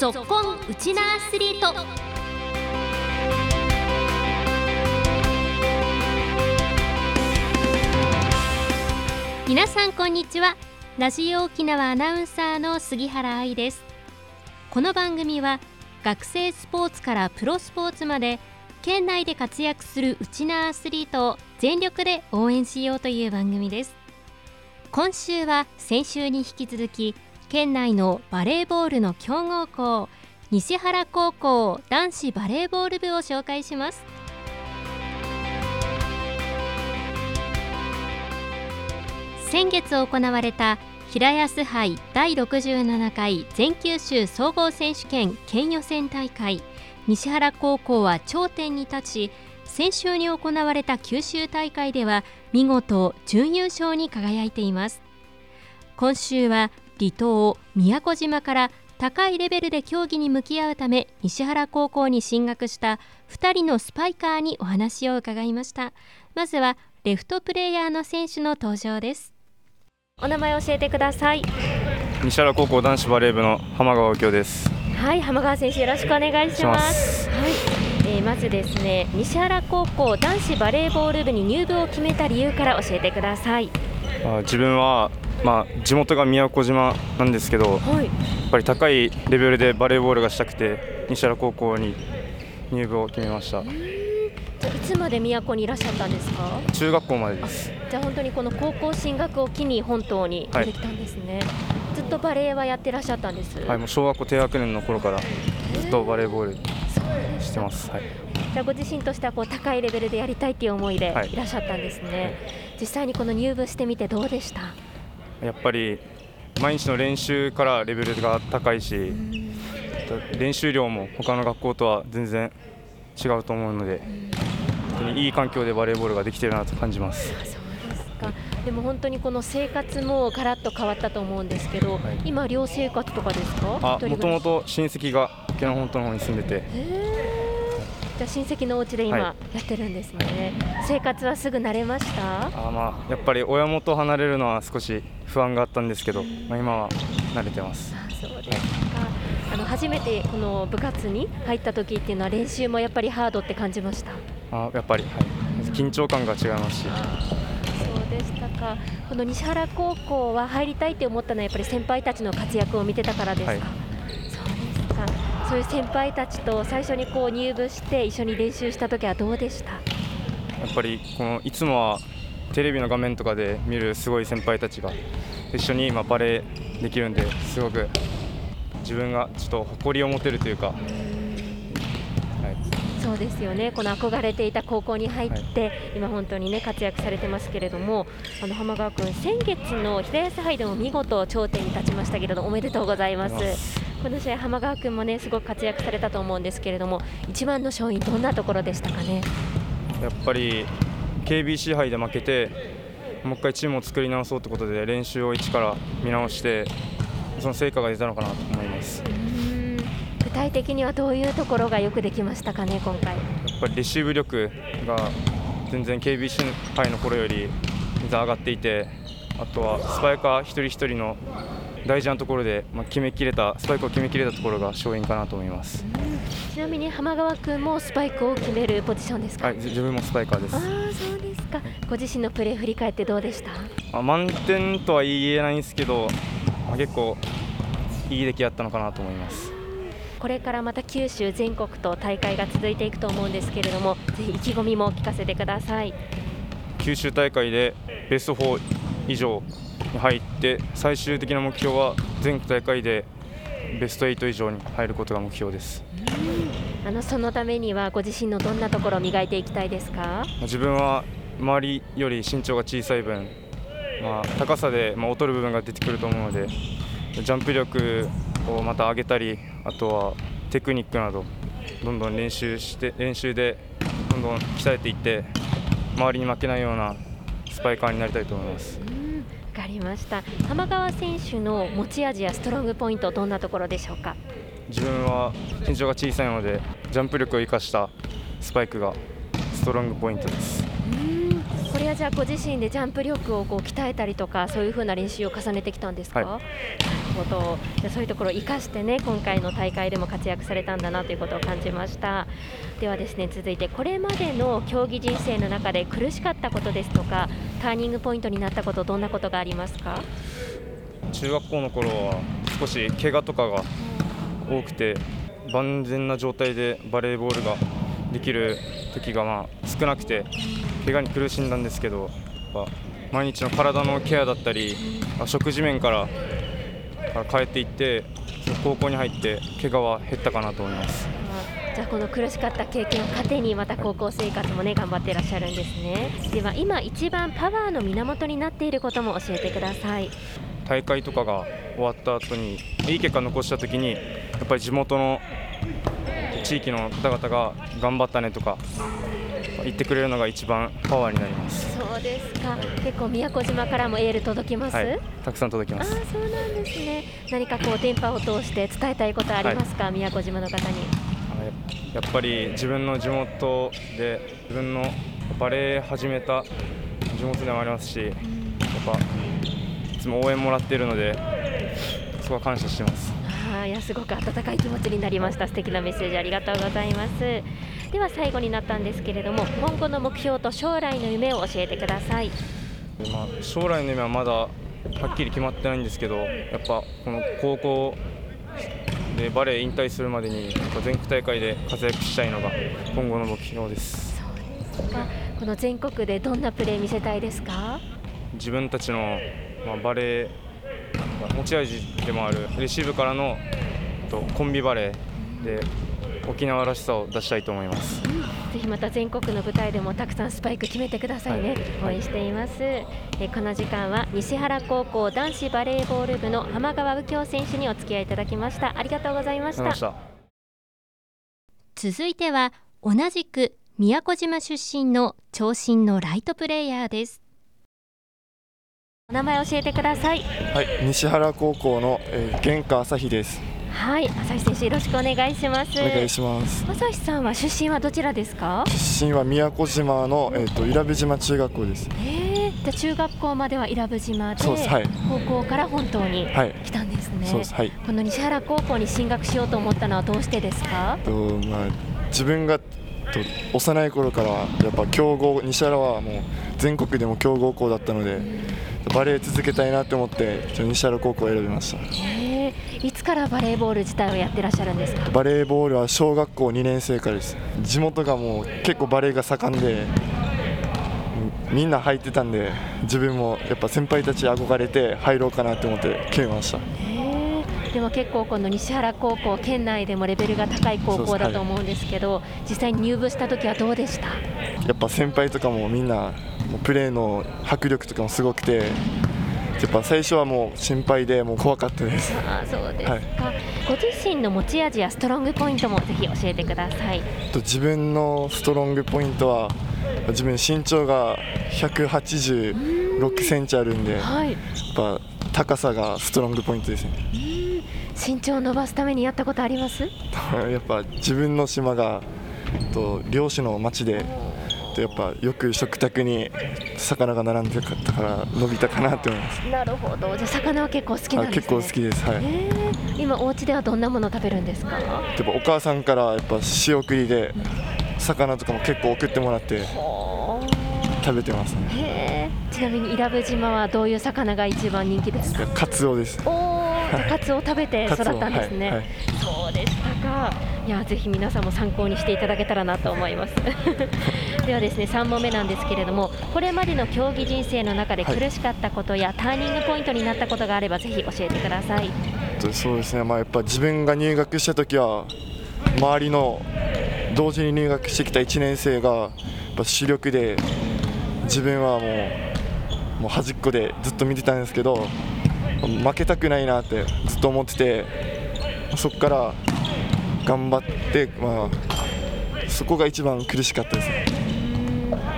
ぞっこんウチナアスリート。皆さんこんにちは。ラジオ沖縄アナウンサーの杉原愛です。この番組は学生スポーツからプロスポーツまで県内で活躍するウチナアスリートを全力で応援しようという番組です。今週は先週に引き続き県内のバレーボールの強豪校西原高校男子バレーボール部を紹介します。先月行われた平安杯第67回全九州総合選手権県予選大会。西原高校は頂点に立ち先週に行われた九州大会では見事準優勝に輝いています。今週は離島宮古島から高いレベルで競技に向き合うため西原高校に進学した2人のスパイカーにお話を伺いました。まずはレフトプレーヤーの選手の登場です。お名前を教えてください。西原高校男子バレー部の浜川右京です。はい浜川選手よろしくお願いします。はい、えー、まずですね西原高校男子バレーボール部に入部を決めた理由から教えてください。あ自分はまあ、地元が宮古島なんですけど、はい、やっぱり高いレベルでバレーボールがしたくて西原高校に入部を決めました。じゃいつまで宮古にいらっしゃったんですか？中学校までです。じゃあ本当にこの高校進学を機に本島に出てきたんですね、はい、ずっとバレーはやってらっしゃったんです？はいもう小学校低学年の頃からずっとバレーボールしてます、はい、じゃあご自身としてはこう高いレベルでやりたいという思いでいらっしゃったんですね、はい、実際にこの入部してみてどうでした？やっぱり毎日の練習からレベルが高いし練習量も他の学校とは全然違うと思うので本当にいい環境でバレーボールができているなと感じます。そうですか。でも本当にこの生活もガラッと変わったと思うんですけど、はい、今、寮生活とかですか？もともと親戚が沖縄本島の方に住んでてじゃ親戚のお家で今、やってるんですね、はい、生活はすぐ慣れました？あ、まあ、やっぱり親元離れるのは少し不安があったんですけど、まあ、今は慣れてます。あそうですか、あの初めてこの部活に入った時っていうのは練習もやっぱりハードって感じました？あやっぱり、はい、緊張感が違いますし。そうでしたか。この西原高校は入りたいって思ったのはやっぱり先輩たちの活躍を見てたからですか、はいそういう先輩たちと最初にこう入部して一緒に練習した時はどうでした？やっぱりこのいつもはテレビの画面とかで見るすごい先輩たちが一緒に今バレーできるんですごく自分がちょっと誇りを持てるというか。そうですよね。この憧れていた高校に入って、はい、今、本当にね。活躍されてますけれどもあの浜川君、先月の平安杯でも見事頂点に立ちましたけれどおめでとうございます。この試合、浜川君もねすごく活躍されたと思うんですけれども一番の勝因、どんなところでしたかね？やっぱり KBC 杯で負けてもう一回チームを作り直そうということで練習を一から見直してその成果が出たのかなと思います。具体的にはどういうところがよくできましたかね、今回？やっぱりレシーブ力が全然 KBC 杯の頃より上がっていてあとはスパイカー一人一人の大事なところで、まあ、決めきれたスパイクを決めきれたところが勝因かなと思います、ちなみに浜川君もスパイクを決めるポジションですか？はい自分もスパイカーです。あそうですか。ご自身のプレー振り返ってどうでした？あ満点とは言えないんですけど、まあ、結構いい出来だったのかなと思います。これからまた九州全国と大会が続いていくと思うんですけれどもぜひ意気込みも聞かせてください。九州大会でベスト4以上に入って最終的な目標は全国大会でベスト8以上に入ることが目標ですあのそのためにはご自身のどんなところを磨いていきたいですか？自分は周りより身長が小さい分、まあ、高さで、まあ、劣る部分が出てくると思うのでジャンプ力をまた上げたりあとはテクニックなどどんどん練習して練習でどんどん鍛えていって周りに負けないようなスパイカーになりたいと思います。かりました。浜川選手の持ち味やストロングポイントどんなところでしょうか？自分は身長が小さいのでジャンプ力を生かしたスパイクがストロングポイントです。これはじゃあご自身でジャンプ力をこう鍛えたりとかそういうふうな練習を重ねてきたんですか、はい、なるほどそういうところを生かしてね今回の大会でも活躍されたんだなということを感じました。ではですね続いてこれまでの競技人生の中で苦しかったことですとかターニングポイントになったことどんなことがありますか？中学校の頃は少し怪我とかが多くて万全な状態でバレーボールができる時がまあ少なくて怪我に苦しんだんですけど毎日の体のケアだったり食事面から変えていって高校に入って怪我は減ったかなと思います。じゃあこの苦しかった経験を糧にまた高校生活もね頑張っていらっしゃるんですね。では今一番パワーの源になっていることも教えてください。大会とかが終わった後にいい結果残した時にやっぱり地元の地域の方々が頑張ったねとか言ってくれるのが一番パワーになります。そうですか。結構宮古島からもエール届きます、はい、たくさん届きます。あそうなんですね。何かこう電波を通して伝えたいことありますか、はい、宮古島の方に。やっぱり自分の地元で自分のバレー始めた地元でもありますし、やっぱいつも応援もらっているのでそこは感謝してます。あいやすごく温かい気持ちになりました。素敵なメッセージありがとうございますでは最後になったんですけれども今後の目標と将来の夢を教えてください、まあ、将来の夢はまだはっきり決まってないんですけどやっぱこの高校でバレー引退するまでに全国大会で活躍したいのが今後の目標です。そうですか。この全国でどんなプレー見せたいですか？自分たちの、まあ、バレー持ち味でもあるレシーブからのとコンビバレーで沖縄らしさを出したいと思います、ぜひまた全国の舞台でもたくさんスパイク決めてくださいね、はい、応援しています、えこの時間は西原高校男子バレーボール部の浜川右京選手にお付き合いいただきました。ありがとうございました。続いては同じく宮古島出身の長身のライトプレイヤーです。お名前教えてください。はい。西原高校の、えー、玄川朝日ですはい朝日選手よろしくお願いします。お願いします。朝日さんは出身はどちらですか？出身は宮古島のえっ、ー、と伊良部島中学校です。ええじゃ中学校までは伊良部島ではい、高校から本島に来たんですね、そうですはい。この西原高校に進学しようと思ったのはどうしてですか？とまあ自分がと幼い頃からやっぱ強豪西原はもう全国でも強豪校だったのでバレー続けたいなと思って西原高校を選びました。いつからバレーボール自体をやってらっしゃるんですか？バレーボールは小学校2年生からです。地元がもう結構バレーが盛んでみんな入ってたんで自分もやっぱ先輩たち憧れて入ろうかなと思って決めました。でも結構この西原高校県内でもレベルが高い高校だと思うんですけど、はい、実際に入部した時はどうでした？やっぱ先輩とかもみんなプレーの迫力とかもすごくてやっぱ最初はもう心配でもう怖かったです。あそうですか、はい、ご自身の持ち味やストロングポイントもぜひ教えてください。自分のストロングポイントは自分身長が186センチあるんで、はい、やっぱ高さがストロングポイントですね。身長を伸ばすためにやったことあります？やっぱ自分の島がと漁師の町でとやっぱよく食卓に魚が並んでたから伸びたかなって思います。なるほど。じゃあ魚は結構好きなんです、ね、結構好きです。はい、えー、今お家ではどんなもの食べるんですか？やっぱお母さんからやっぱ仕送りで魚とかも結構送ってもらって食べてますね。ちなみに伊良部島はどういう魚が一番人気ですか？カツオです。おおカツオを食べて育ったんですね、はいはい、そうでしたかいやぜひ皆さんも参考にしていただけたらなと思います。ではですね3問目なんですけれどもこれまでの競技人生の中で苦しかったことや、はい、ターニングポイントになったことがあればぜひ教えてください。そうですね。まあやっぱ自分が入学した時は周りの同時に入学してきた1年生がやっぱ主力で自分はもうもう端っこでずっと見てたんですけど負けたくないなってずっと思っててそこから頑張って、まあ、そこが一番苦しかったです。ね。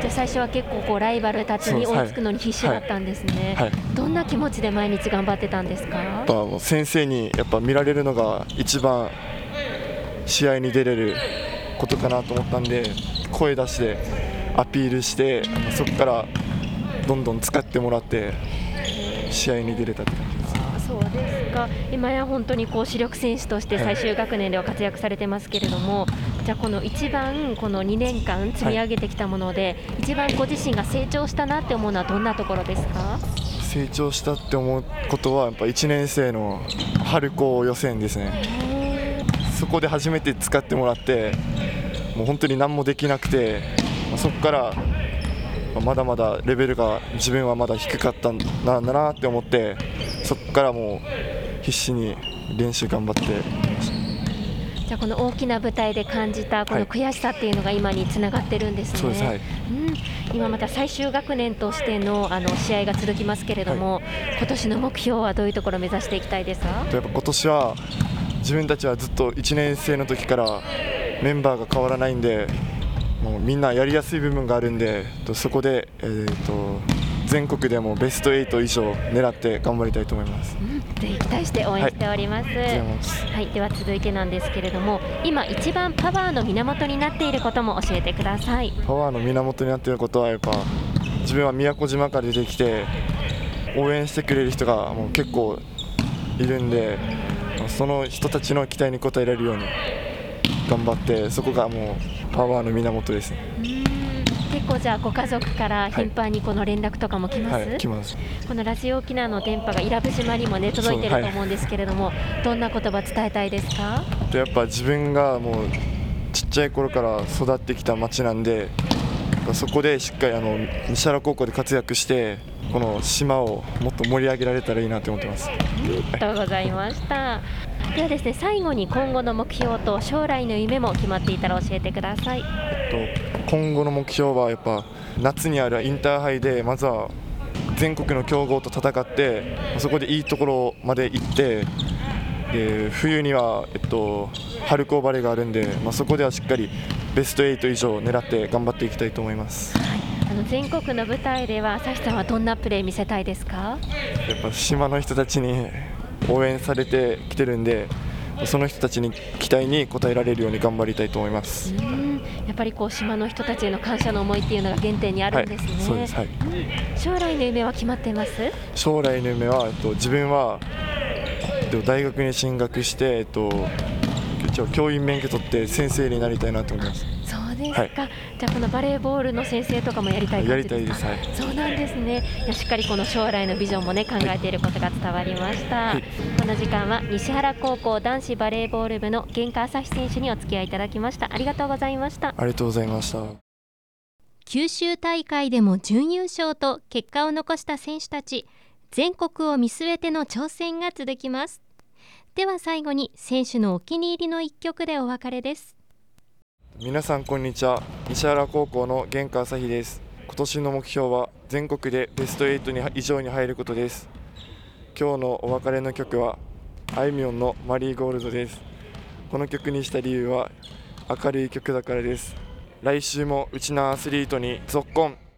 じゃ最初は結構こうライバルたちに追いつくのに必死だったんですね、はい。はい、どんな気持ちで毎日頑張ってたんですか？やっぱ先生にやっぱ見られるのが一番試合に出れることかなと思ったんで声出してアピールしてそこからどんどん使ってもらって試合に出れたって感じです。そうですか今や本当にこう主力選手として最終学年では活躍されてますけれども、はい、じゃあこの一番この2年間積み上げてきたもので、はい、一番ご自身が成長したなって思うのはどんなところですか？成長したって思うことはやっぱ1年生の春高予選ですね。そこで初めて使ってもらってもう本当に何もできなくてそこからまだまだレベルが自分はまだ低かったんだなって思ってそこからもう必死に練習頑張って。じゃあこの大きな舞台で感じたこの悔しさっていうのが今につながってるんですね。はい、うん、今また最終学年としてのあの試合が続きますけれども、はい、今年の目標はどういうところを目指していきたいですか？やっぱ今年は自分たちはずっと1年生の時からメンバーが変わらないんでもうみんなやりやすい部分があるんでそこで、えーと、全国でもベスト8以上狙って頑張りたいと思います、うん、ぜひ期待して応援しております、はい、はい、では続いてなんですけれども今一番パワーの源になっていることも教えてください。パワーの源になっていることはやっぱ自分は宮古島から出てきて応援してくれる人がもう結構いるんでその人たちの期待に応えられるように頑張ってそこがもうパワーの源ですね。結構じゃあご家族から頻繁にこの連絡とかも来ます、はい、来ますこのラジオ沖縄の電波が伊良部島にもね届いてると思うんですけれども、はい、どんな言葉伝えたいですか？やっぱ自分がもうちっちゃい頃から育ってきた町なんでそこでしっかりあの西原高校で活躍してこの島をもっと盛り上げられたらいいなと思ってます。ありがとうございました。ではですね最後に今後の目標と将来の夢も決まっていたら教えてください。えっと今後の目標はやっぱ夏にあるインターハイでまずは全国の強豪と戦ってそこでいいところまで行ってで冬には、えっと、春高バレーがあるんで、まあ、そこではしっかりベスト8以上狙って頑張っていきたいと思います。あの全国の舞台では朝日さんはどんなプレー見せたいですか？やっぱ島の人たちに応援されてきてるんでその人たちに期待に応えられるように頑張りたいと思います。やっぱりこう島の人たちへの感謝の思いっていうのが原点にあるんですね、はい、そうです、はい、将来の夢は決まっています？将来の夢は、えっと、自分は、えっと、大学に進学して、えっと、応教員免許取って先生になりたいなと思いますそうですか、はい、じゃあこのバレーボールの先生とかもやりたいやりたいです、はい、そうなんですねしっかりこの将来のビジョンもね考えていることが伝わりました、はい、この時間は西原高校男子バレーボール部の玄川朝日選手にお付き合いいただきましたありがとうございましたありがとうございました九州大会でも準優勝と結果を残した選手たち全国を見据えての挑戦が続きますでは最後に選手のお気に入りの一曲でお別れです。皆さんこんにちは。西原高校の玄川朝日です。今年の目標は全国でベスト8に以上に入ることです。今日のお別れの曲はあいみょんのマリーゴールドです。この曲にした理由は明るい曲だからです。来週もうちのアスリートにぞっこん。